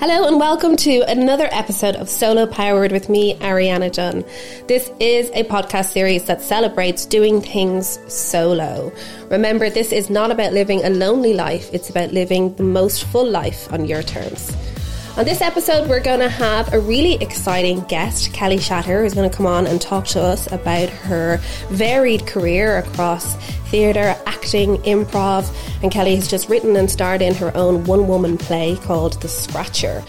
Hello and welcome to another episode of Solo Powered with me, Ariana Dunn. This is a podcast series that celebrates doing things solo. Remember, this is not about living a lonely life, it's about living the most full life on your terms. On this episode, we're going to have a really exciting guest, Kelly Shatter, who's going to come on and talk to us about her varied career across theatre, acting, improv. And Kelly has just written and starred in her own one woman play called The Scratcher.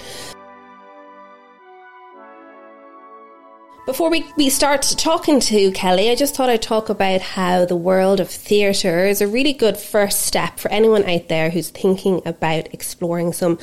Before we, we start talking to Kelly, I just thought I'd talk about how the world of theatre is a really good first step for anyone out there who's thinking about exploring some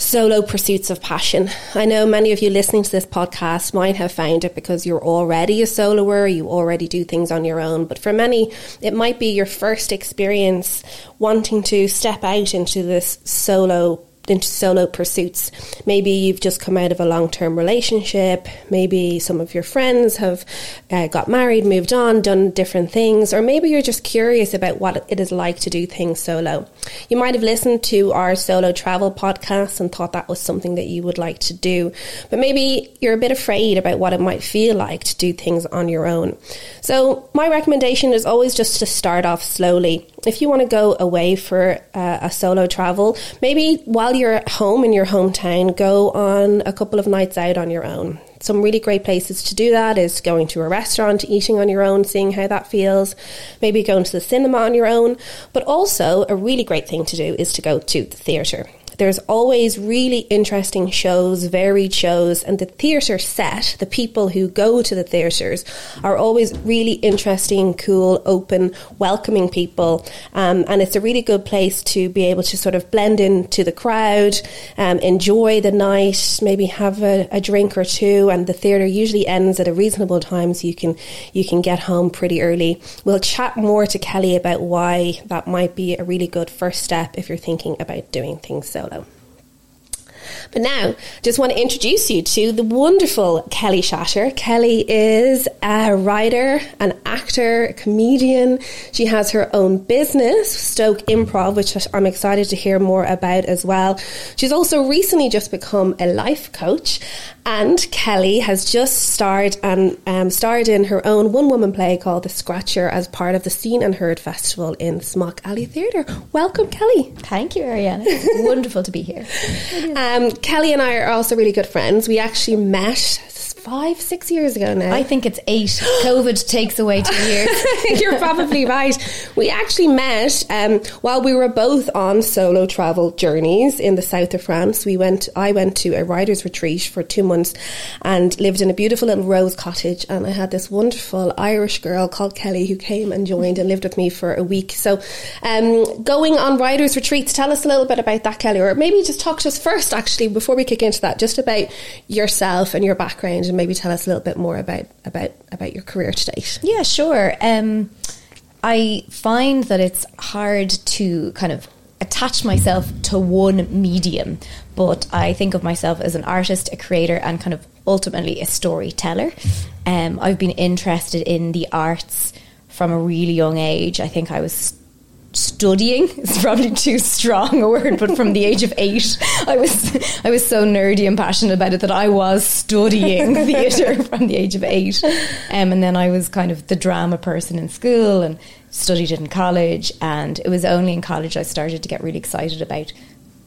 solo pursuits of passion. I know many of you listening to this podcast might have found it because you're already a soloer, you already do things on your own, but for many, it might be your first experience wanting to step out into this solo into solo pursuits. Maybe you've just come out of a long term relationship. Maybe some of your friends have uh, got married, moved on, done different things, or maybe you're just curious about what it is like to do things solo. You might have listened to our solo travel podcast and thought that was something that you would like to do, but maybe you're a bit afraid about what it might feel like to do things on your own. So, my recommendation is always just to start off slowly if you want to go away for uh, a solo travel, maybe while you're at home in your hometown, go on a couple of nights out on your own. Some really great places to do that is going to a restaurant, eating on your own, seeing how that feels, maybe going to the cinema on your own. But also, a really great thing to do is to go to the theatre. There's always really interesting shows, varied shows, and the theatre set, the people who go to the theatres, are always really interesting, cool, open, welcoming people. Um, and it's a really good place to be able to sort of blend into the crowd, um, enjoy the night, maybe have a, a drink or two. And the theatre usually ends at a reasonable time, so you can you can get home pretty early. We'll chat more to Kelly about why that might be a really good first step if you're thinking about doing things solo follow. But now, just want to introduce you to the wonderful Kelly Shatter. Kelly is a writer, an actor, a comedian. She has her own business, Stoke Improv, which I'm excited to hear more about as well. She's also recently just become a life coach, and Kelly has just starred and um, starred in her own one-woman play called The Scratcher as part of the Seen and Heard Festival in Smock Alley Theatre. Welcome, Kelly. Thank you, Ariana. It's wonderful to be here. Um, Um, Kelly and I are also really good friends. We actually met five, six years ago now. I think it's eight. COVID takes away two years. You're probably right. We actually met um, while we were both on solo travel journeys in the south of France. We went. I went to a writers' retreat for two months and lived in a beautiful little rose cottage. And I had this wonderful Irish girl called Kelly who came and joined and lived with me for a week. So, um, going on writers' retreats. Tell us a little bit about that, Kelly, or maybe just talk to us first, actually, before we kick into that, just about yourself and your background and maybe tell us a little bit more about about about your career to date. Yeah, sure. Um, I find that it's hard to kind of attach myself to one medium, but I think of myself as an artist, a creator, and kind of ultimately a storyteller. Um, I've been interested in the arts from a really young age. I think I was studying is probably too strong a word, but from the age of eight, I was I was so nerdy and passionate about it that I was studying theatre from the age of eight, um, and then I was kind of the drama person in school and studied it in college. And it was only in college I started to get really excited about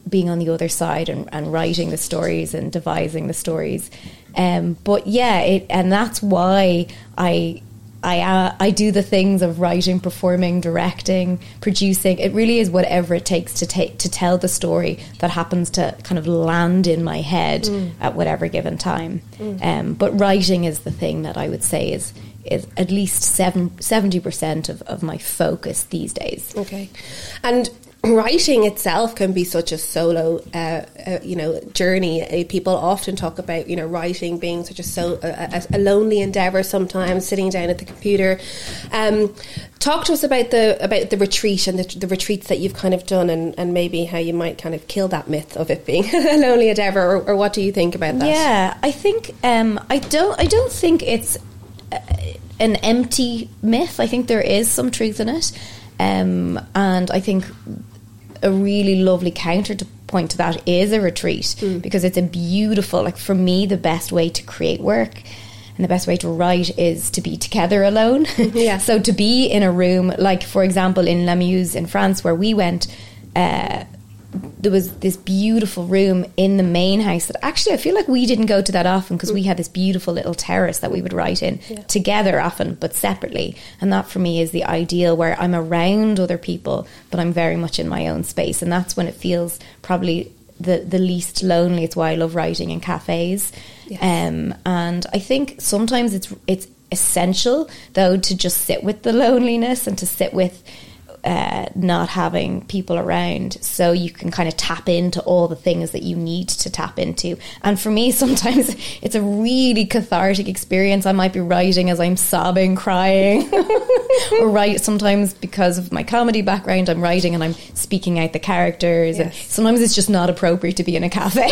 being on the other side and, and writing the stories and devising the stories. Um, but yeah, it, and that's why I I uh, I do the things of writing, performing, directing, producing. It really is whatever it takes to take to tell the story that happens to kind of land in my head mm. at whatever given time. Mm. Um, but writing is the thing that I would say is is at least seventy percent of, of my focus these days. Okay, and writing itself can be such a solo, uh, uh, you know, journey. Uh, people often talk about, you know, writing being such a so a, a lonely endeavor. Sometimes sitting down at the computer. Um, talk to us about the about the retreat and the, the, retreats that you've kind of done, and, and maybe how you might kind of kill that myth of it being a lonely endeavor, or, or, what do you think about that? Yeah, I think um, I don't. I don't think it's uh, an empty myth. I think there is some truth in it. Um, and I think a really lovely counterpoint point to that is a retreat because it's a beautiful, like for me, the best way to create work and the best way to write is to be together alone. Yeah. so to be in a room, like for example in La Muse in France, where we went, uh, there was this beautiful room in the main house that actually I feel like we didn't go to that often because we had this beautiful little terrace that we would write in together often but separately. And that for me is the ideal where I'm around other people but I'm very much in my own space. And that's when it feels probably the the least lonely. It's why I love writing in cafes. Yes. um, and I think sometimes it's it's essential though to just sit with the loneliness and to sit with uh, not having people around. So you can kind of tap into all the things that you need to tap into. And for me sometimes it's a really cathartic experience. I might be writing as I'm sobbing crying. Or write sometimes because of my comedy background I'm writing and I'm speaking out the characters. And sometimes it's just not appropriate to be in a cafe.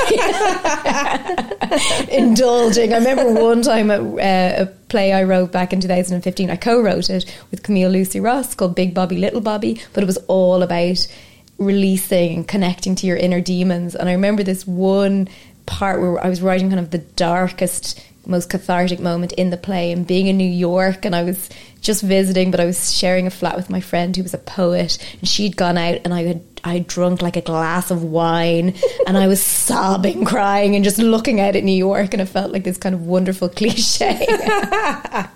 Indulging. I remember one time at uh, a play I wrote back in 2015. I co-wrote it with Camille Lucy Ross called Big Bobby Little Bobby, but it was all about releasing and connecting to your inner demons. And I remember this one part where I was writing kind of the darkest, most cathartic moment in the play and being in New York and I was just visiting but I was sharing a flat with my friend who was a poet and she'd gone out and I had I had drunk like a glass of wine and I was sobbing, crying and just looking out at New York and it felt like this kind of wonderful cliche.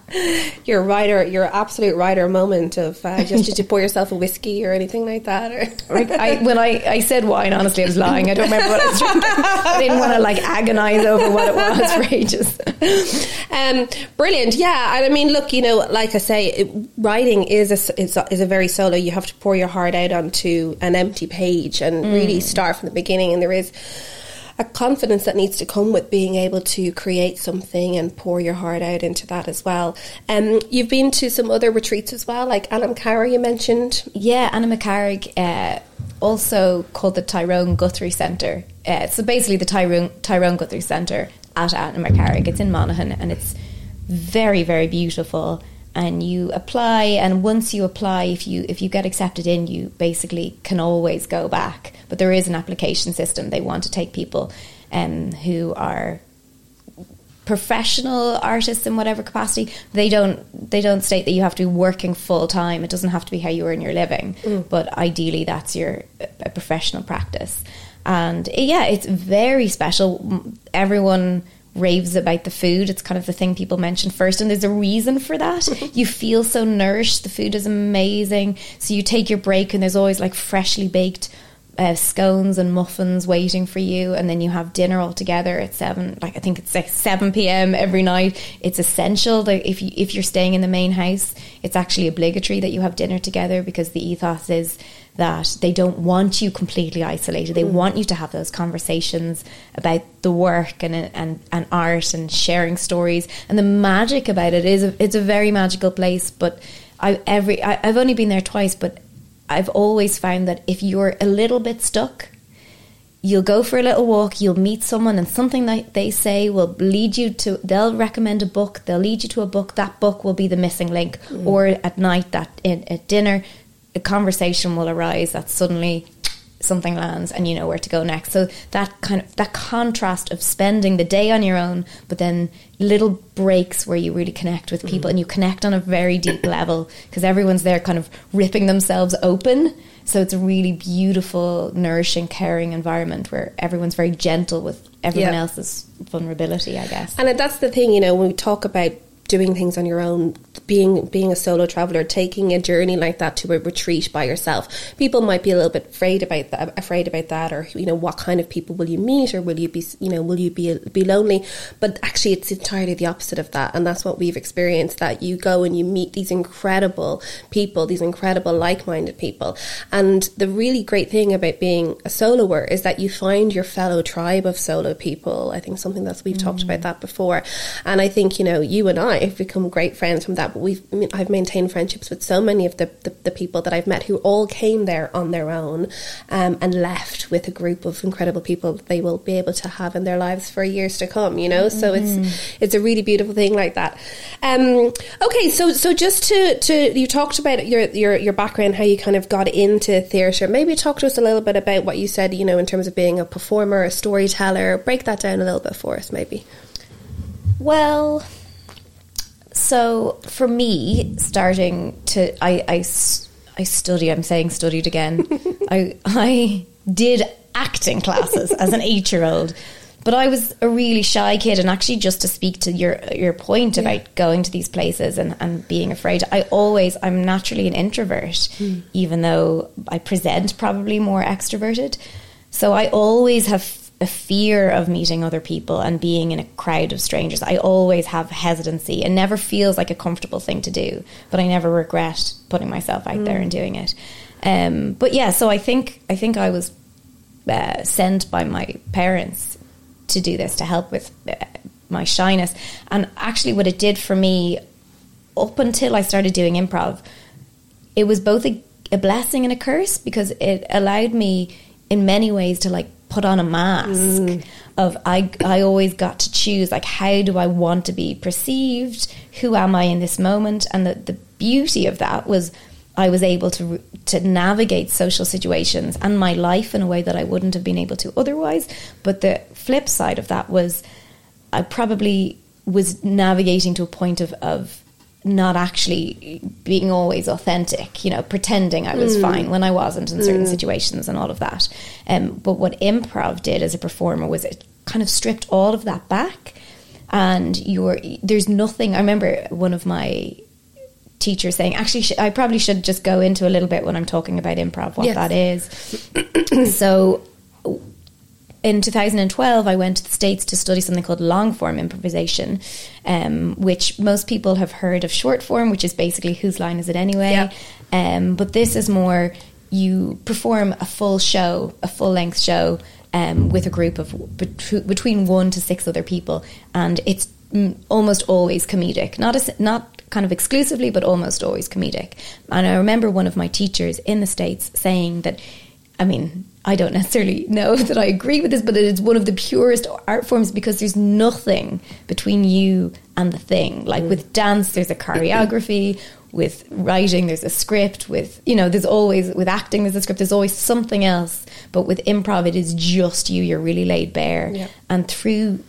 Your writer, your absolute writer moment of uh, just did you pour yourself a whiskey or anything like that? Or Like I, when I, I said wine, honestly, I was lying. I don't remember what I was drinking. I didn't want to like agonize over what it was for ages. Um, brilliant, yeah. And I mean, look, you know, like I say, it, writing is a, is a is a very solo. You have to pour your heart out onto an empty page and really start from the beginning. And there is a confidence that needs to come with being able to create something and pour your heart out into that as well. Um, you've been to some other retreats as well, like Anam Cara you mentioned. Yeah, Anna McCarrick, uh, also called the Tyrone Guthrie Centre. Uh, so basically, the Tyrone Tyrone Guthrie Centre at Anna McCarrick. It's in Monaghan, and it's very very beautiful. And you apply, and once you apply, if you if you get accepted in, you basically can always go back. But there is an application system. They want to take people um, who are professional artists in whatever capacity they don't they don't state that you have to be working full time it doesn't have to be how you earn your living but ideally that's your a professional practice and yeah it's very special everyone raves about the food it's kind of the thing people mention first and there's a reason for that you feel so nourished the food is amazing so you take your break and there's always like freshly baked uh, scones and muffins waiting for you, and then you have dinner all together at seven. Like I think it's like seven p.m. every night. It's essential that if you if you're staying in the main house, it's actually obligatory that you have dinner together because the ethos is that they don't want you completely isolated. They mm. want you to have those conversations about the work and and and art and sharing stories. And the magic about it is it's a very magical place. But I every I, I've only been there twice, but I've always found that if you're a little bit stuck, you'll go for a little walk, you'll meet someone, and something that they say will lead you to, they'll recommend a book, they'll lead you to a book, that book will be the missing link. Mm. Or at night, that in, at dinner, a conversation will arise that suddenly something lands and you know where to go next. So that kind of that contrast of spending the day on your own, but then little breaks where you really connect with people mm-hmm. and you connect on a very deep level because everyone's there kind of ripping themselves open. So it's a really beautiful, nourishing, caring environment where everyone's very gentle with everyone Yeah. else's vulnerability, I guess. And that's the thing, you know, when we talk about doing things on your own, being being a solo traveler, taking a journey like that to a retreat by yourself, people might be a little bit afraid about that, afraid about that, or you know, what kind of people will you meet, or will you be, you know, will you be be lonely? But actually, it's entirely the opposite of that, and that's what we've experienced. That you go and you meet these incredible people, these incredible like-minded people, and the really great thing about being a soloer is that you find your fellow tribe of solo people. I think something that's we've talked about mm. that before, and I think you know you and I have become great friends from that we've I mean, I've maintained friendships with so many of the, the, the, people that I've met who all came there on their own um, and left with a group of incredible people that they will be able to have in their lives for years to come. You know, so mm-hmm. it's it's a really beautiful thing like that. Um, okay, so so just to to you talked about your your your background, how you kind of got into theatre. Maybe talk to us a little bit about what you said. You know, in terms of being a performer, a storyteller. Break that down a little bit for us, maybe. Well, so for me, starting to, I, I, I study, I'm saying studied again. I, I did acting classes as an eight year old. But I was a really shy kid, and actually, just to speak to your your point yeah. about going to these places and, and being afraid, I always I'm naturally an introvert, mm. even though I present probably more extroverted. So I always have a fear of meeting other people and being in a crowd of strangers. I always have hesitancy. It never feels like a comfortable thing to do, but I never regret putting myself out mm. there and doing it. Um, but yeah, so I think I think I was uh, sent by my parents to do this to help with uh, my shyness. And actually, what it did for me up until I started doing improv, it was both a, a blessing and a curse because it allowed me in many ways to like put on a mask mm. of I I always got to choose like how do I want to be perceived? Who am I in this moment? And the, the beauty of that was I was able to to navigate social situations and my life in a way that I wouldn't have been able to otherwise. But the flip side of that was I probably was navigating to a point of, of not actually being always authentic, you know, pretending I was mm. fine when I wasn't in certain mm. situations and all of that. Um, but what improv did as a performer was it kind of stripped all of that back. And you're, there's nothing. I remember one of my teachers saying, actually, sh- I probably should just go into a little bit when I'm talking about improv, what yes. that is. so in 2012, I went to the States to study something called long form improvisation, um, which most people have heard of short form, which is basically whose line is it anyway? Yeah. Um, but this is more you perform a full show, a full length show um, with a group of bet- between one to six other people, and it's almost always comedic. Not a, not kind of exclusively, but almost always comedic. And I remember one of my teachers in the States saying that, I mean, I don't necessarily know that I agree with this, but it is one of the purest art forms because there's nothing between you and the thing. Like mm. with dance, there's a choreography. With writing, there's a script. With you know, there's always with acting, there's a script. There's always something else. But with improv, it is just you. You're really laid bare, yeah. and through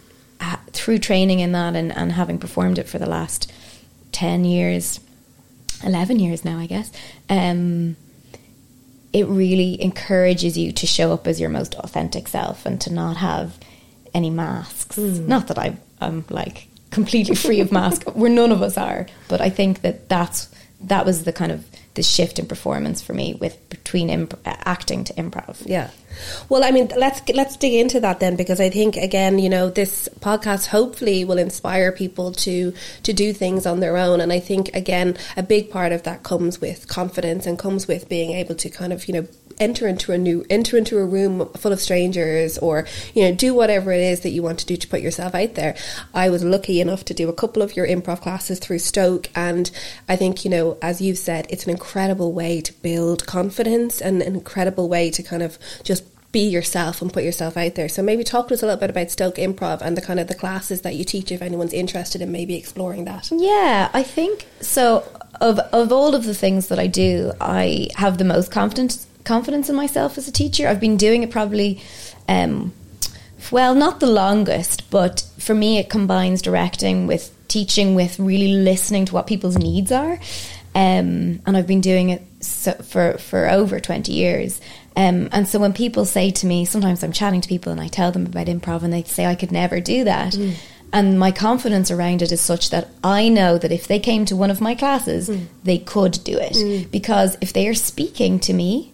uh, through training in that and, and having performed it for the last ten years, eleven years now, I guess. Um, it really encourages you to show up as your most authentic self and to not have any masks. Mm. Not that I, I'm like completely free of masks. Where none of us are. But I think that that's that was the kind of the shift in performance for me with between imp- acting to improv. Yeah. Well, I mean, let's let's dig into that then because I think again, you know, this podcast hopefully will inspire people to to do things on their own and I think again, a big part of that comes with confidence and comes with being able to kind of, you know, enter into a new enter into a room full of strangers or you know do whatever it is that you want to do to put yourself out there i was lucky enough to do a couple of your improv classes through stoke and i think you know as you've said it's an incredible way to build confidence and an incredible way to kind of just be yourself and put yourself out there. So maybe talk to us a little bit about Stoke Improv and the kind of the classes that you teach if anyone's interested in maybe exploring that. Yeah, I think so of of all of the things that I do, I have the most confidence confidence in myself as a teacher. I've been doing it probably, um, well, not the longest, but for me, it combines directing with teaching, with really listening to what people's needs are. Um, and I've been doing it so for for over twenty years. Um, and so when people say to me, sometimes I'm chatting to people and I tell them about improv, and they say I could never do that. Mm. And my confidence around it is such that I know that if they came to one of my classes, mm. they could do it. Mm. Because if they are speaking to me,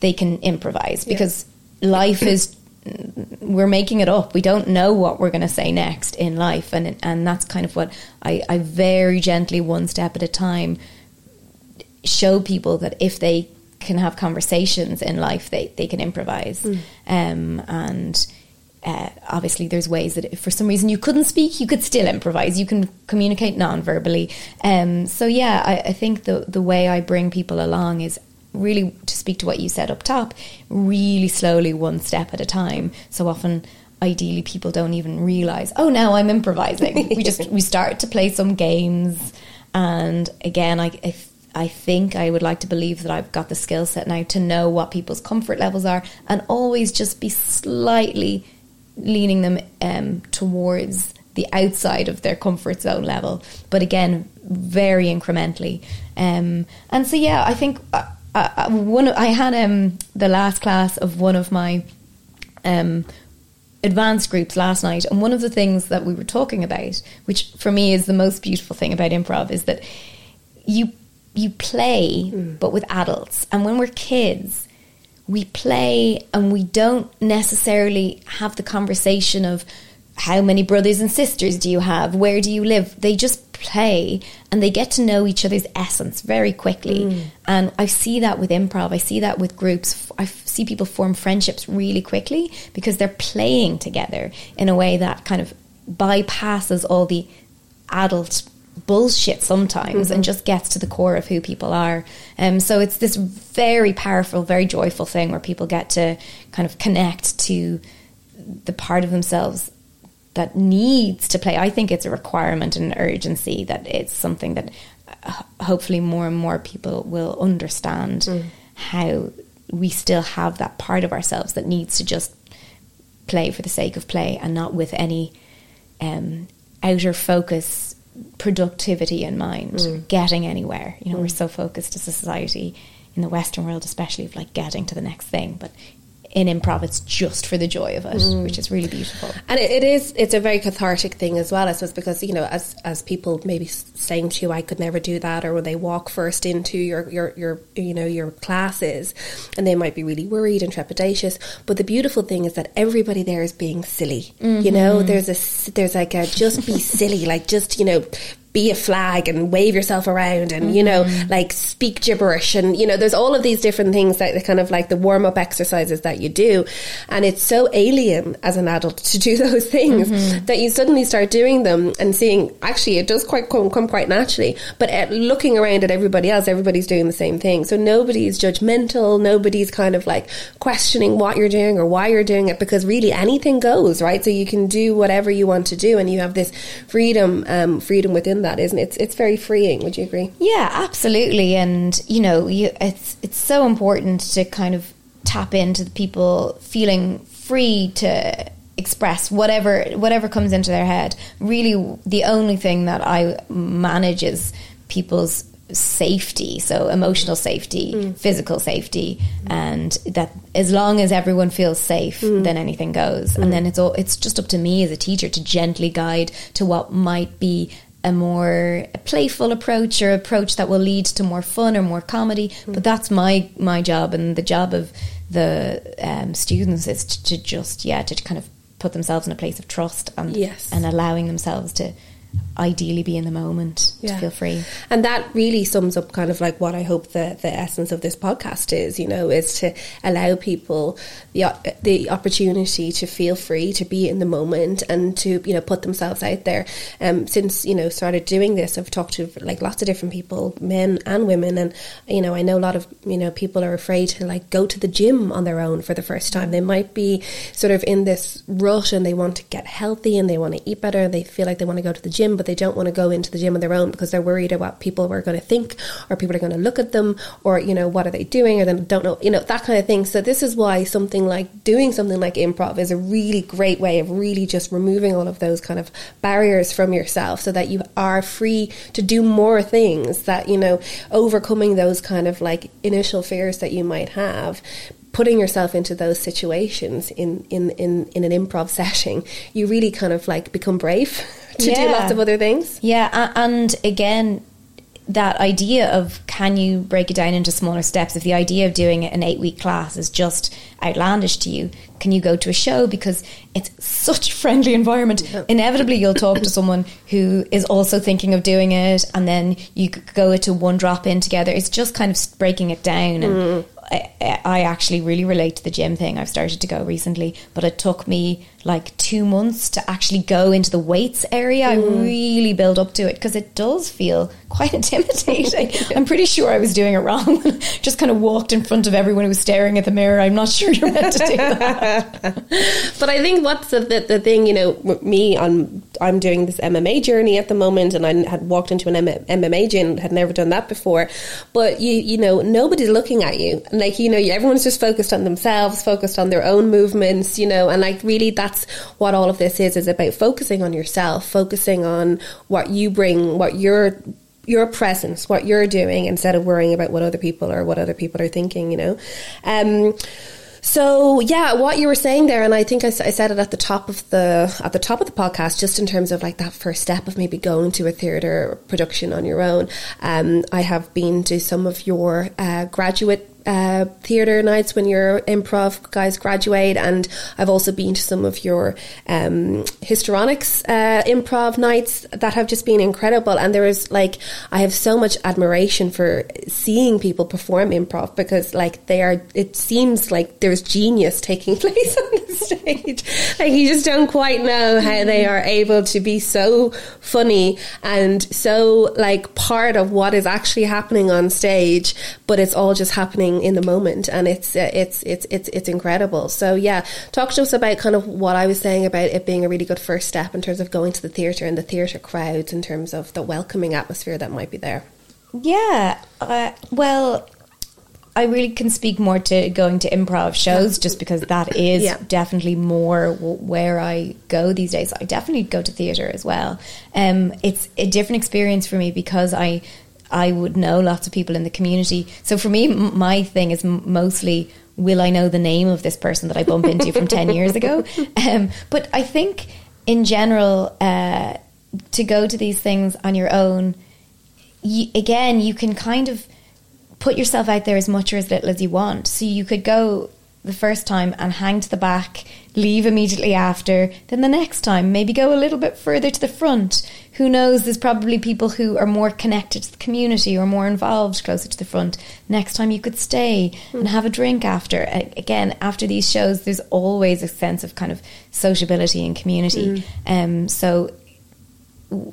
they can improvise because life is we're making it up. We don't know what we're going to say next in life, and and that's kind of what I, I very gently, one step at a time, show people that if they can have conversations in life, they they can improvise, mm. um, and uh, obviously there's ways that if for some reason you couldn't speak, you could still improvise. You can communicate non-verbally. Um, so yeah, I, I think the the way I bring people along is really to speak to what you said up top, really slowly, one step at a time. So often ideally people don't even realize oh now i'm improvising we just we start to play some games and again I, I I think I would like to believe that I've got the skill set now to know what people's comfort levels are and always just be slightly leaning them um, towards the outside of their comfort zone level, but again, very incrementally. Um, and so, yeah, I think uh, uh, one. I had um, the last class of one of my um, advanced groups last night, and one of the things that we were talking about, which for me is the most beautiful thing about improv, is that you you play, mm. but with adults, and when we're kids we play and we don't necessarily have the conversation of how many brothers and sisters do you have? Where do you live? They just play and they get to know each other's essence very quickly. Mm. And I see that with improv. I see that with groups. I see people form friendships really quickly because they're playing together in a way that kind of bypasses all the adult bullshit sometimes mm-hmm. and just gets to the core of who people are. Um, so it's this very powerful, very joyful thing where people get to kind of connect to the part of themselves that needs to play. I think it's a requirement and an urgency that it's something that uh, hopefully more and more people will understand mm. how we still have that part of ourselves that needs to just play for the sake of play and not with any um, outer focus productivity in mind, mm. getting anywhere. You know, mm. we're so focused as a society in the Western world, especially of like getting to the next thing. But in improv it's just for the joy of it mm. which is really beautiful and it, it is it's a very cathartic thing as well i suppose because you know as as people maybe saying to you i could never do that or when they walk first into your your your you know your classes and they might be really worried and trepidatious but the beautiful thing is that everybody there is being silly mm-hmm. you know there's a there's like a just be silly like just you know be a flag and wave yourself around and, mm-hmm. you know, mm-hmm. like speak gibberish. And, you know, there's all of these different things that kind of like the warm up exercises that you do. And it's so alien as an adult to do those things mm-hmm. that you suddenly start doing them and seeing actually it does quite come, come quite naturally. But at looking around at everybody else, everybody's doing the same thing. So nobody's judgmental. Nobody's kind of like questioning what you're doing or why you're doing it because really anything goes, right? So you can do whatever you want to do and you have this freedom, um, freedom within that, isn't it? It's, it's very freeing. Would you agree? Yeah, absolutely. And you know, you, it's it's so important to kind of tap into the people feeling free to express whatever whatever comes into their head. Really, the only thing that I manage is people's safety so emotional safety mm. physical safety and that as long as everyone feels safe mm. then anything goes mm. and then it's all it's just up to me as a teacher to gently guide to what might be a more playful approach or approach that will lead to more fun or more comedy. Mm. But that's my my job, and the job of the um, students is to, to, just yeah to kind of put themselves in a place of trust and yes. and allowing themselves to ideally be in the moment yeah. to feel free. And that really sums up kind of like what I hope the, the essence of this podcast is, you know, is to allow people the, the opportunity to feel free, to be in the moment and to, you know, put themselves out there. Um, since, you know, started doing this, I've talked to like lots of different people, men and women. And, you know, I know a lot of, you know, people are afraid to like go to the gym on their own for the first time. They might be sort of in this rut and they want to get healthy and they want to eat better. And they feel like they want to go to the gym, but they don't want to go into the gym on their own because they're worried about what people are going to think or people are going to look at them or, you know, what are they doing or they don't know, you know, that kind of thing. So this is why something like doing something like improv is a really great way of really just removing all of those kind of barriers from yourself so that you are free to do more things that, you know, overcoming those kind of like initial fears that you might have putting yourself into those situations in, in, in, in an improv setting, you really kind of like become brave to yeah. do lots of other things. Yeah, and again, that idea of can you break it down into smaller steps? If the idea of doing an eight week class is just outlandish to you, can you go to a show because it's such a friendly environment? Inevitably, you'll talk to someone who is also thinking of doing it, and then you go to one drop in together. It's just kind of breaking it down and. Mm I, I actually really relate to the gym thing. I've started to go recently, but it took me like two months to actually go into the weights area. Mm. I really build up to it because it does feel quite intimidating. I'm pretty sure I was doing it wrong. Just kind of walked in front of everyone who was staring at the mirror. I'm not sure you're meant to do that. but I think what's the, the, the, thing, you know, me, I'm, I'm doing this MMA journey at the moment and I had walked into an MMA gym, had never done that before. But you, you know, nobody's looking at you. Like, you know, everyone's just focused on themselves, focused on their own movements, you know, and like really that's what all of this is, is about focusing on yourself, focusing on what you bring, what your your presence, what you're doing, instead of worrying about what other people or what other people are thinking, you know. Um, so yeah, what you were saying there, and I think I, I, said it at the top of the at the top of the podcast, just in terms of like that first step of maybe going to a theatre production on your own. Um, I have been to some of your uh, graduate uh, theatre nights when your improv guys graduate, and I've also been to some of your um, histrionics uh, improv nights that have just been incredible. And there is like I have so much admiration for seeing people perform improv because like they are. It seems like there's genius taking place on the stage. like you just don't quite know how they are able to be so funny and so like part of what is actually happening on stage, but it's all just happening in the moment, and it's uh, it's it's it's it's incredible. So yeah, talk to us about kind of what I was saying about it being a really good first step in terms of going to the theatre and the theatre crowds, in terms of the welcoming atmosphere that might be there. Yeah, uh, well. I really can speak more to going to improv shows just because that is yeah. definitely more where I go these days. I definitely go to theatre as well. Um, it's a different experience for me because I I would know lots of people in the community. So for me, my thing is mostly will I know the name of this person that I bump into from 10 years ago? Um, but I think in general, uh, to go to these things on your own, you, again, you can kind of put yourself out there as much or as little as you want. So you could go the first time and hang to the back, leave immediately after. Then the next time, maybe go a little bit further to the front. Who knows? There's probably people who are more connected to the community or more involved closer to the front. Next time, you could stay mm. and have a drink after. Again, after these shows, there's always a sense of kind of sociability and community. Mm. Um, so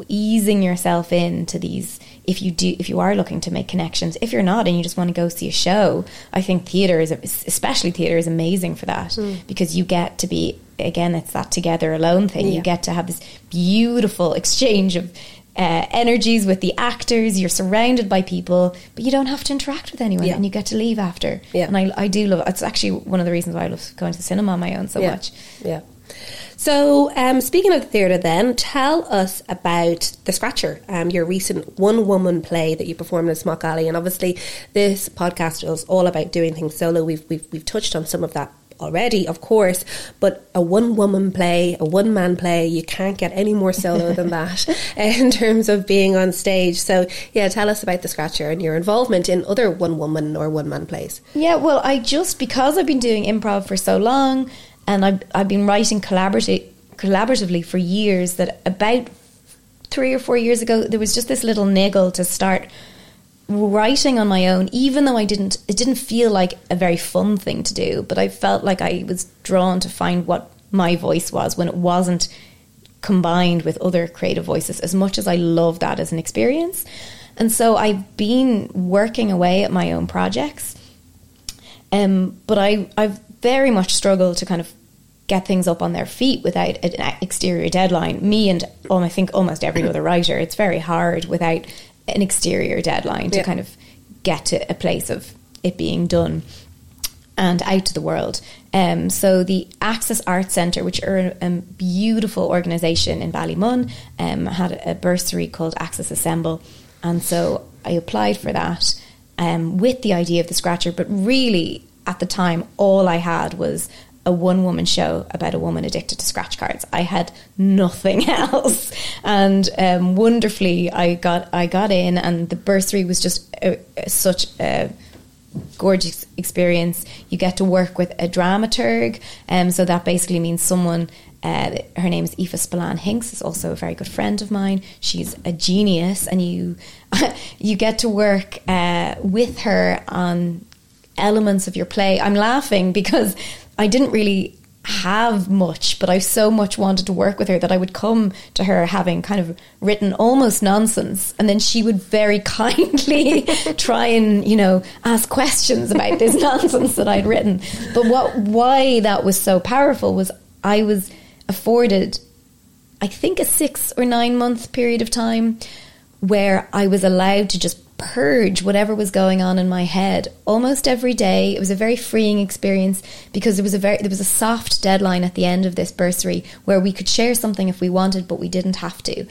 easing yourself into these if you do if you are looking to make connections if you're not and you just want to go see a show i think theater is especially theater is amazing for that mm. because you get to be again it's that together alone thing yeah. you get to have this beautiful exchange of uh, energies with the actors you're surrounded by people but you don't have to interact with anyone yeah. and you get to leave after yeah. and I, I do love it's actually one of the reasons why I love going to the cinema on my own so much yeah so, um, speaking of the theatre, then tell us about the Scratcher, um, your recent one-woman play that you performed in Smock Alley, and obviously this podcast is all about doing things solo. We've we've we've touched on some of that already, of course, but a one woman play, a one man play, you can't get any more solo than that in terms of being on stage. So, yeah, tell us about the Scratcher and your involvement in other one woman or one man plays. Yeah, well, I just, because I've been doing improv for so long, and I've, I've been writing collaboratively, collaboratively for years that about three or four years ago there was just this little niggle to start writing on my own even though I didn't it didn't feel like a very fun thing to do but I felt like I was drawn to find what my voice was when it wasn't combined with other creative voices as much as I love that as an experience. And so I've been working away at my own projects um, but I I've very much struggle to kind of get things up on their feet without an exterior deadline. Me and um, I think almost every other writer, it's very hard without an exterior deadline to yeah. kind of get to a place of it being done and out to the world. Um, so the Axis Arts Centre, which are a, beautiful organisation in Ballymun, um, had a bursary called Axis Assemble, and so I applied for that um, with the idea of the Scratcher, but really at the time, all I had was a one woman show about a woman addicted to scratch cards. I had nothing else, and um, wonderfully, I got I got in, and the bursary was just a, a, such a gorgeous experience. You get to work with a dramaturg, um, so that basically means someone. Uh, her name is Aoife Spillane Hinks, is also a very good friend of mine. She's a genius, and you you get to work uh, with her on elements of your play. I'm laughing because I didn't really have much, but I so much wanted to work with her that I would come to her having kind of written almost nonsense, and then she would very kindly try and you know ask questions about this nonsense that I'd written. But what why that was so powerful was I was afforded, I think, a six or nine month period of time where I was allowed to just purge whatever was going on in my head almost every day. It was a very freeing experience because there was a very there was a soft deadline at the end of this bursary where we could share something if we wanted, but we didn't have to.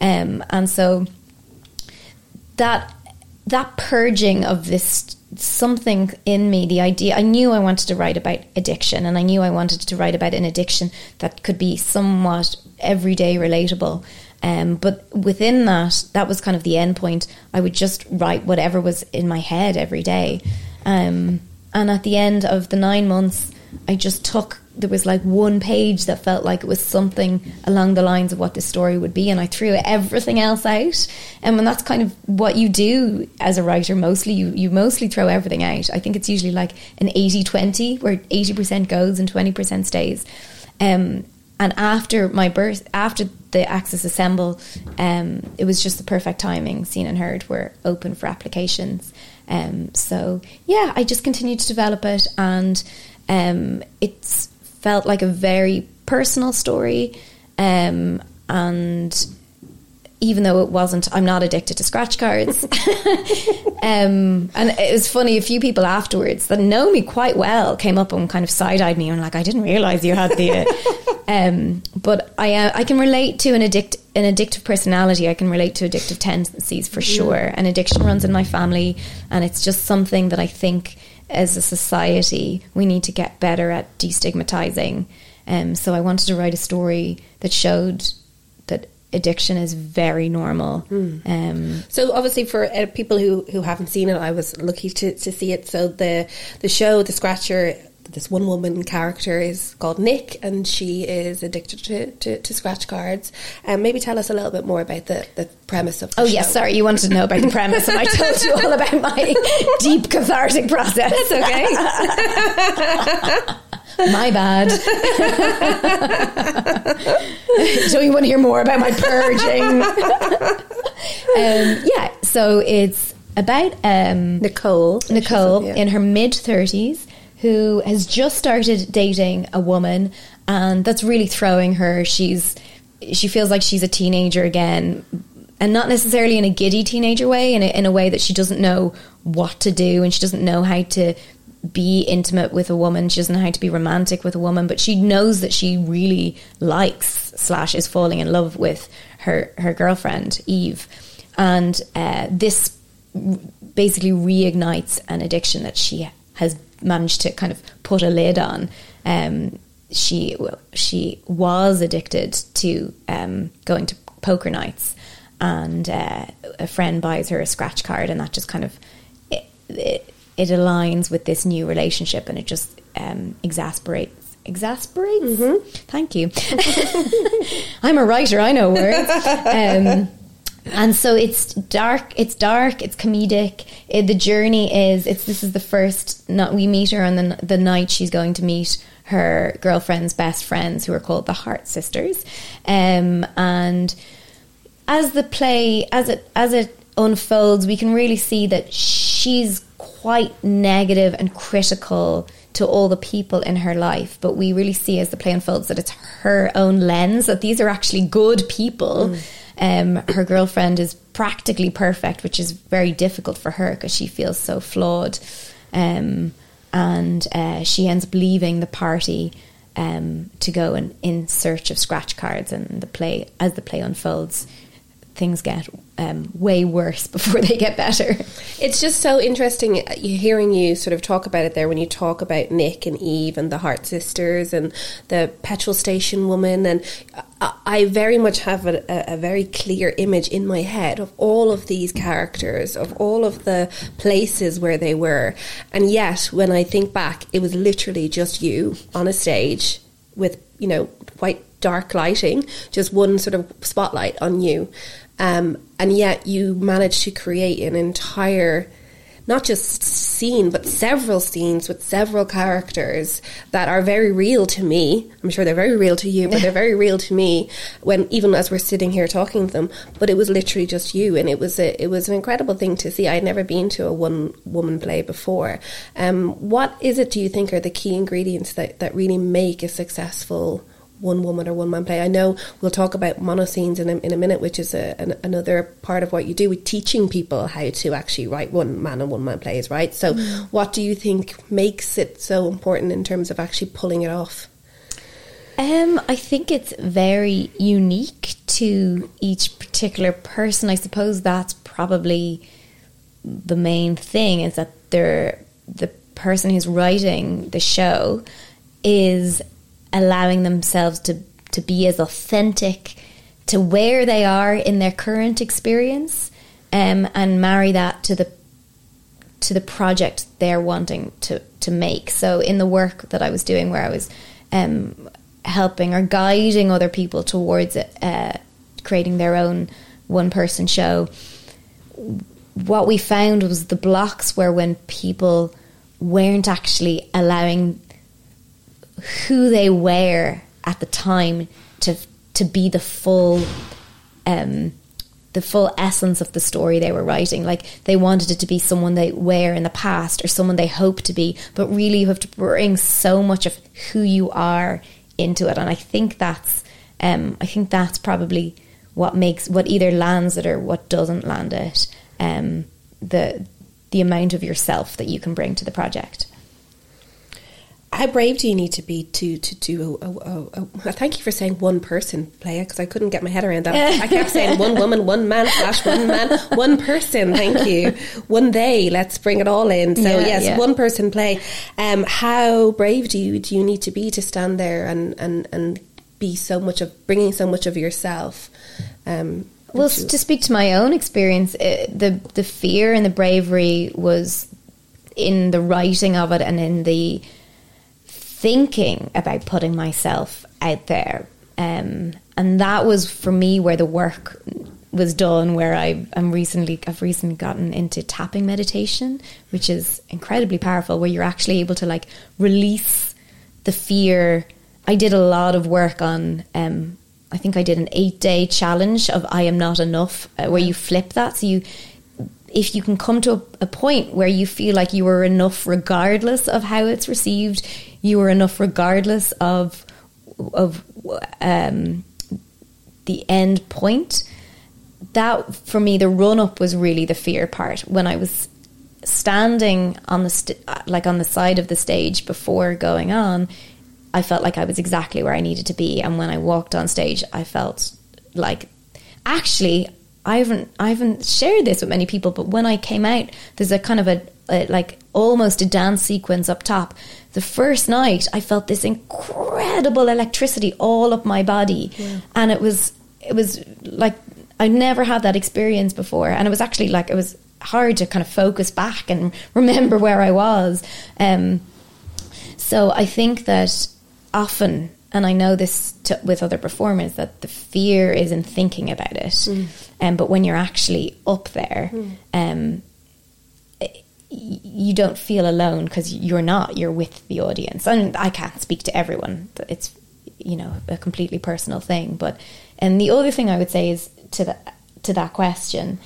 Um, and so that that purging of this something in me the idea i knew i wanted to write about addiction and i knew i wanted to write about an addiction that could be somewhat everyday relatable um, but within that, that was kind of the end point. I would just write whatever was in my head every day. Um, and at the end of the nine months, I just took, there was like one page that felt like it was something along the lines of what this story would be. And I threw everything else out. And that's kind of what you do as a writer, mostly, you, you mostly throw everything out. I think it's usually like an 80 20, where 80% goes and 20% stays. Um, and after my birth, after the Axis Assemble, um, it was just the perfect timing. Seen and Heard were open for applications. Um, so yeah, I just continued to develop it, and um, it's felt like a very personal story. Um, and even though it wasn't, I'm not addicted to scratch cards. um, and it was funny, a few people afterwards that know me quite well came up and kind of side eyed me and like, I didn't realize you had the. Uh, um, but I, uh, I can relate to an addict, an addictive personality. I can relate to addictive tendencies for sure. And addiction runs in my family, and it's just something that I think as a society we need to get better at destigmatizing. Um, so I wanted to write a story that showed addiction is very normal. Mm. Um, so obviously, for uh, people who, who haven't seen it, I was lucky to, to see it. So the the show, the Scratcher, this one woman character is called Nick, and she is addicted to, to, to scratch cards. Um, maybe tell us a little bit more about the, the premise of. oh show. yes, sorry, you wanted to know about the premise, and I told you all about my deep cathartic process. That's okay. My bad. so you want to hear more about my purging? um, yeah, so it's about um, Nicole. Nicole yeah. in her mid thirties who has just started dating a woman, and that's really throwing her. She's she feels like she's a teenager again, and not necessarily in a giddy teenager way, in a, in a way that she doesn't know what to do and she doesn't know how to be intimate with a woman. She doesn't know how to be romantic with a woman, but she knows that she really likes slash is falling in love with her her girlfriend Eve, and uh, this basically reignites an addiction that she has managed to kind of put a lid on. Um, she she was addicted to um, going to poker nights, and uh, a friend buys her a scratch card, and that just kind of it, it, it aligns with this new relationship and it just um, exasperates exasperates? Mm-hmm. thank you. I'm a writer i know words. Um, and so it's dark it's dark it's comedic. It, the journey is it's this is the first not we meet her on the, the night she's going to meet her girlfriend's best friends who are called the heart sisters. Um, and as the play as it as it unfolds we can really see that she's quite negative and critical to all the people in her life, but we really see as the play unfolds that it's her own lens, that these are actually good people. Mm. Um, her girlfriend is practically perfect, which is very difficult for her because she feels so flawed. Um, and uh, she ends up leaving the party um, to go and in search of scratch cards. And the play, as the play unfolds, things get um, way worse before they get better. It's just so interesting uh, hearing you sort of talk about it there when you talk about Nick and Eve and the Heart Sisters and the petrol station woman. And I very much have a, a very clear image in my head of all of these characters, of all of the places where they were. And yet, when I think back, it was literally just you on a stage with, you know, quite dark lighting, just one sort of spotlight on you. Um, and yet you managed to create an entire not just scene, but several scenes with several characters that are very real to me. I'm sure they're very real to you, but they're very real to me when even as we're sitting here talking to them. But it was literally just you, and it was a, it was an incredible thing to see. I'd never been to a one woman play before. Um, what is it? Do you think are the key ingredients that that really make a successful one woman or one man play. I know we'll talk about monoscenes in a, in a minute, which is a, an, another part of what you do with teaching people how to actually write one man and one man plays, right? So, mm. what do you think makes it so important in terms of actually pulling it off? Um, I think it's very unique to each particular person. I suppose that's probably the main thing is that they're the person who's writing the show is allowing themselves to to be as authentic to where they are in their current experience um, and marry that to the to the project they're wanting to to make. So in the work that I was doing, where I was um, helping or guiding other people towards uh, creating their own one person show, what we found was the blocks were when people weren't actually allowing who they were at the time to to be the full um, the full essence of the story they were writing. Like they wanted it to be someone they were in the past or someone they hope to be, but really you have to bring so much of who you are into it. And I think that's um, I think that's probably what makes what either lands it or what doesn't land it. Um, the the amount of yourself that you can bring to the project how brave do you need to be to to do a, a, a, a thank you for saying one person play because I couldn't get my head around that. I kept saying one woman, one man, slash one man, one person. Thank you. One day. Let's bring it all in. So yeah, yes, yeah. one person play. Um, how brave do you do you need to be to stand there and and and be so much of bringing so much of yourself? Um, well, to speak to my own experience, it, the the fear and the bravery was in the writing of it and in the thinking about putting myself out there. Um, and that was for me where the work was done where I am recently I've recently gotten into tapping meditation, which is incredibly powerful where you're actually able to like release the fear. I did a lot of work on um, I think I did an 8 day challenge of I am not enough uh, where you flip that so you if you can come to a, a, point where you feel like you are enough regardless of how it's received you are enough regardless of of um, the end point. That for me the run up was really the fear part. When i was standing on the st- like on the side of the stage before going on i felt like i was exactly where i needed to be. And when i walked on stage i felt like actually I haven't I haven't shared this with many people, but when I came out, there's a kind of a, a, like almost a dance sequence up top. The first night, I felt this incredible electricity all up my body, yeah. and it was it was like I never had that experience before, and it was actually like it was hard to kind of focus back and remember where I was. Um, so I think that often and I know this to, with other performers that the fear is in thinking about it. Mm. Um, but when you're actually up there, mm. um, you don't feel alone because you're not. You're with the audience, and I can't speak to everyone. It's you know a completely personal thing. But and the other thing I would say is to that to that question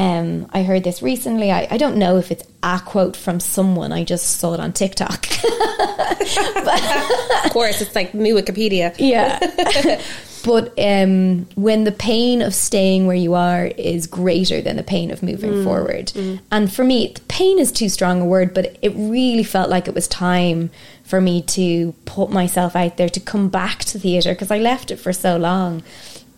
um, I heard this recently. I, I, don't know if it's a quote from someone. I just saw it on TikTok. but, of course, it's like new Wikipedia. Yeah. but um, when the pain of staying where you are is greater than the pain of moving mm, forward. Mm. And for me, pain is too strong a word, but it really felt like it was time for me to put myself out there, to come back to theatre, because I left it for so long,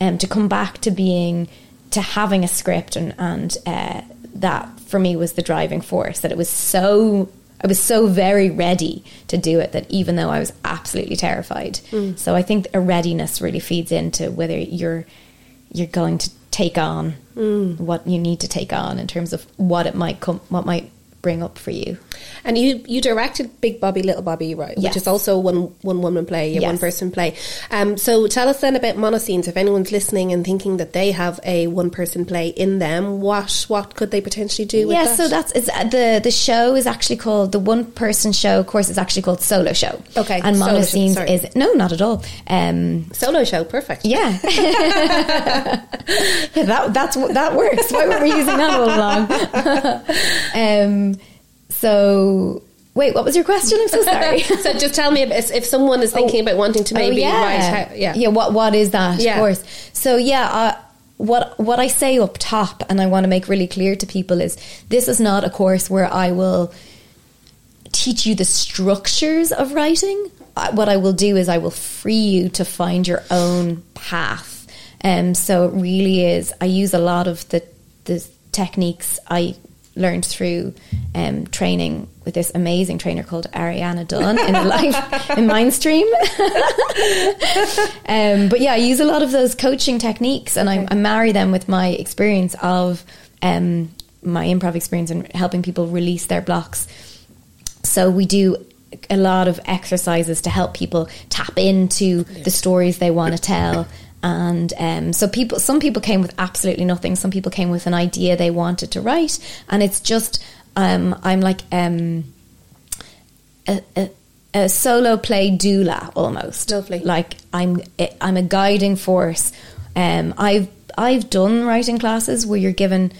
um, to come back to being to having a script and and uh, that for me was the driving force that it was so I was so very ready to do it that even though I was absolutely terrified. Mm. So I think a readiness really feeds into whether you're you're going to take on mm. what you need to take on in terms of what it might come what might bring up for you. And you you directed Big Bobby Little Bobby, right? Yes. Which is also one one woman play, a Yes. one person play. Um, so tell us then about monoscenes. If anyone's listening and thinking that they have a one person play in them, what what could they potentially do? with Yeah, that? so that's it's, uh, the the show is actually called the one person show. Of course, it's actually called solo show. Okay, and solo show, monoscenes is no, not at all. Um, solo show, perfect. yeah, Yeah, that that's that works. Why were we using that all along? um, so wait, what was your question? I'm so sorry. so just tell me if, if someone is thinking about wanting to maybe oh, yeah. write, how, yeah, yeah. What what is that? Yeah. Of course. So yeah, uh, what what I say up top, and I want to make really clear to people is this is not a course where I will teach you the structures of writing. Uh, What I will do is I will free you to find your own path. Um, so it really is. I use a lot of the the techniques I learned through um, training with this amazing trainer called Ariana Dunn in life in Mindstream. um, but yeah, I use a lot of those coaching techniques, and I, I marry them with my experience of um, my improv experience and helping people release their blocks. So we do a lot of exercises to help people tap into the stories they want to tell. And um, so people, some people came with absolutely nothing. Some people came with an idea they wanted to write, and it's just um, I'm like um, a, a, a solo play doula almost. Lovely. Like I'm I'm a guiding force. Um, I've I've done writing classes where you're given,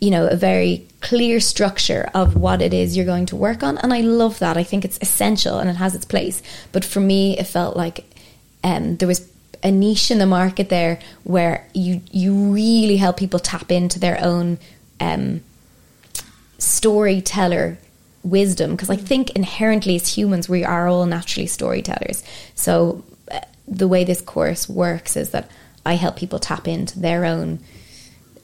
you know, a very clear structure of what it is you're going to work on, and I love that. I think it's essential and it has its place. But for me, it felt like um, there was a niche in the market there where you you really help people tap into their own um, storyteller wisdom because I think inherently as humans we are all naturally storytellers. So uh, the way this course works is that I help people tap into their own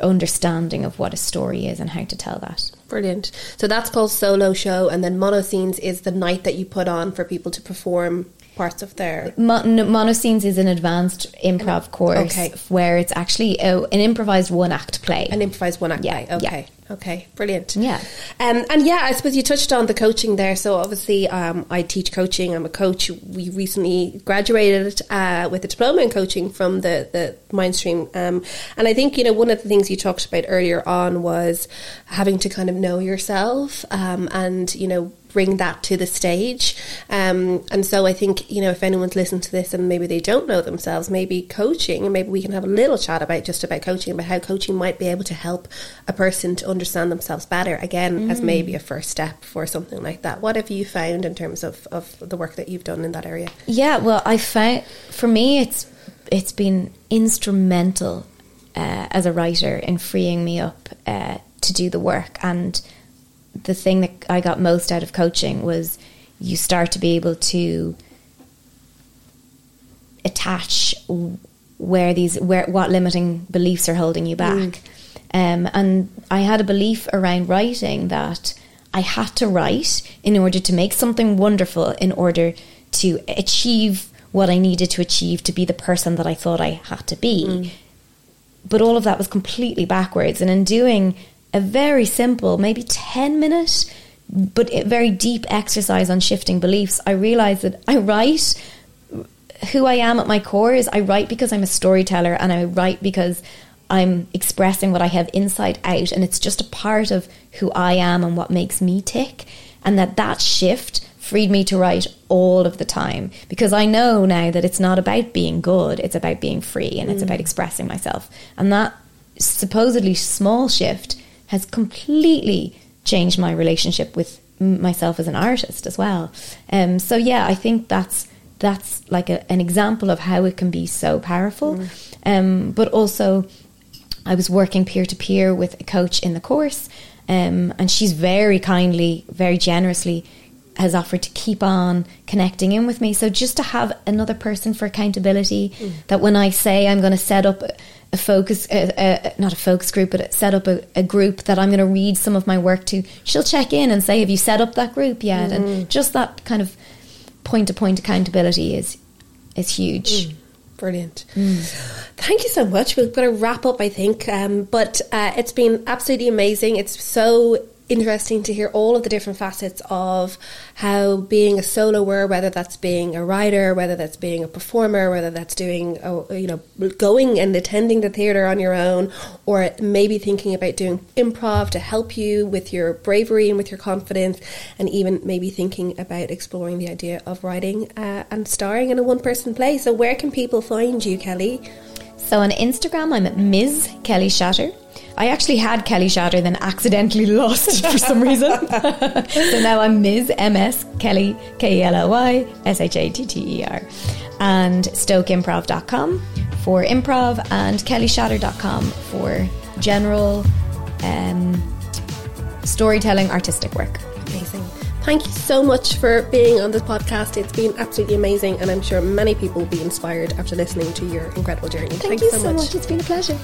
understanding of what a story is and how to tell that. Brilliant. So that's called solo show, and then Mono Scenes is the night that you put on for people to perform parts of their. Mon- Monoscenes is an advanced improv course Okay. where it's actually a, an improvised one act play. An improvised one act Yeah, play. Okay. Okay. Brilliant. Yeah. Um, and yeah, I suppose you touched on the coaching there. So obviously, um, I teach coaching. I'm a coach. We recently graduated uh, with a diploma in coaching from the the Mindstream. Um, and I think you know one of the things you talked about earlier on was having to kind of know yourself um, and you know bring that to the stage. Um, and so I think, you know, if anyone's listened to this and maybe they don't know themselves, maybe coaching, and maybe we can have a little chat about just about coaching, about how coaching might be able to help a person to understand themselves better, again, as maybe a first step for something like that. What have you found in terms of, of the work that you've done in that area? Yeah, well, I found for me it's it's been instrumental uh, as a writer in freeing me up uh, to do the work. And the thing that I got most out of coaching was you start to be able to attach where these where what limiting beliefs are holding you back. Um, and I had a belief around writing that I had to write in order to make something wonderful, in order to achieve what I needed to achieve to be the person that I thought I had to be. But all of that was completely backwards. And in doing a very simple, maybe 10 minute, but a very deep exercise on shifting beliefs, I realized that I write who I am at my core is I write because I'm a storyteller and I write because I'm expressing what I have inside out and it's just a part of who I am and what makes me tick. And that that shift freed me to write all of the time because I know now that it's not about being good it's about being free and it's mm. about expressing myself. And that supposedly small shift has completely changed my relationship with myself as an artist as well um, so yeah I think that's that's like a, an example of how it can be so powerful. Um, but also, I was working peer to peer with a coach in the course, um, and she's very kindly, very generously has offered to keep on connecting in with me. So just to have another person for accountability, that when I say I'm going to set up a, focus, a, a, not a focus group, but set up a, a group that I'm going to read some of my work to, she'll check in and say, "Have you set up that group yet?" And just that kind of point to point accountability is is huge. Brilliant. Thank you so much. We're going to wrap up, I think. Um, but uh, it's been absolutely amazing. It's so interesting to hear all of the different facets of how being a soloer, whether that's being a writer, whether that's being a performer, whether that's doing, a, you know, going and attending the theatre on your own, or maybe thinking about doing improv to help you with your bravery and with your confidence, and even maybe thinking about exploring the idea of writing uh, and starring in a one person play. So, where can people find you, Kelly? So on Instagram, I'm at Ms. Kelly Shatter. I actually had Kelly Shatter, then accidentally lost for some reason. so now I'm Ms. MS Kelly, K E L L Y S H A T T E R. And stokeimprov.com for improv and kellyshatter.com for general um, storytelling artistic work. Amazing. Thank you so much for being on this podcast. It's been absolutely amazing, and I'm sure many people will be inspired after listening to your incredible journey. Thank you so much. much. It's been a pleasure.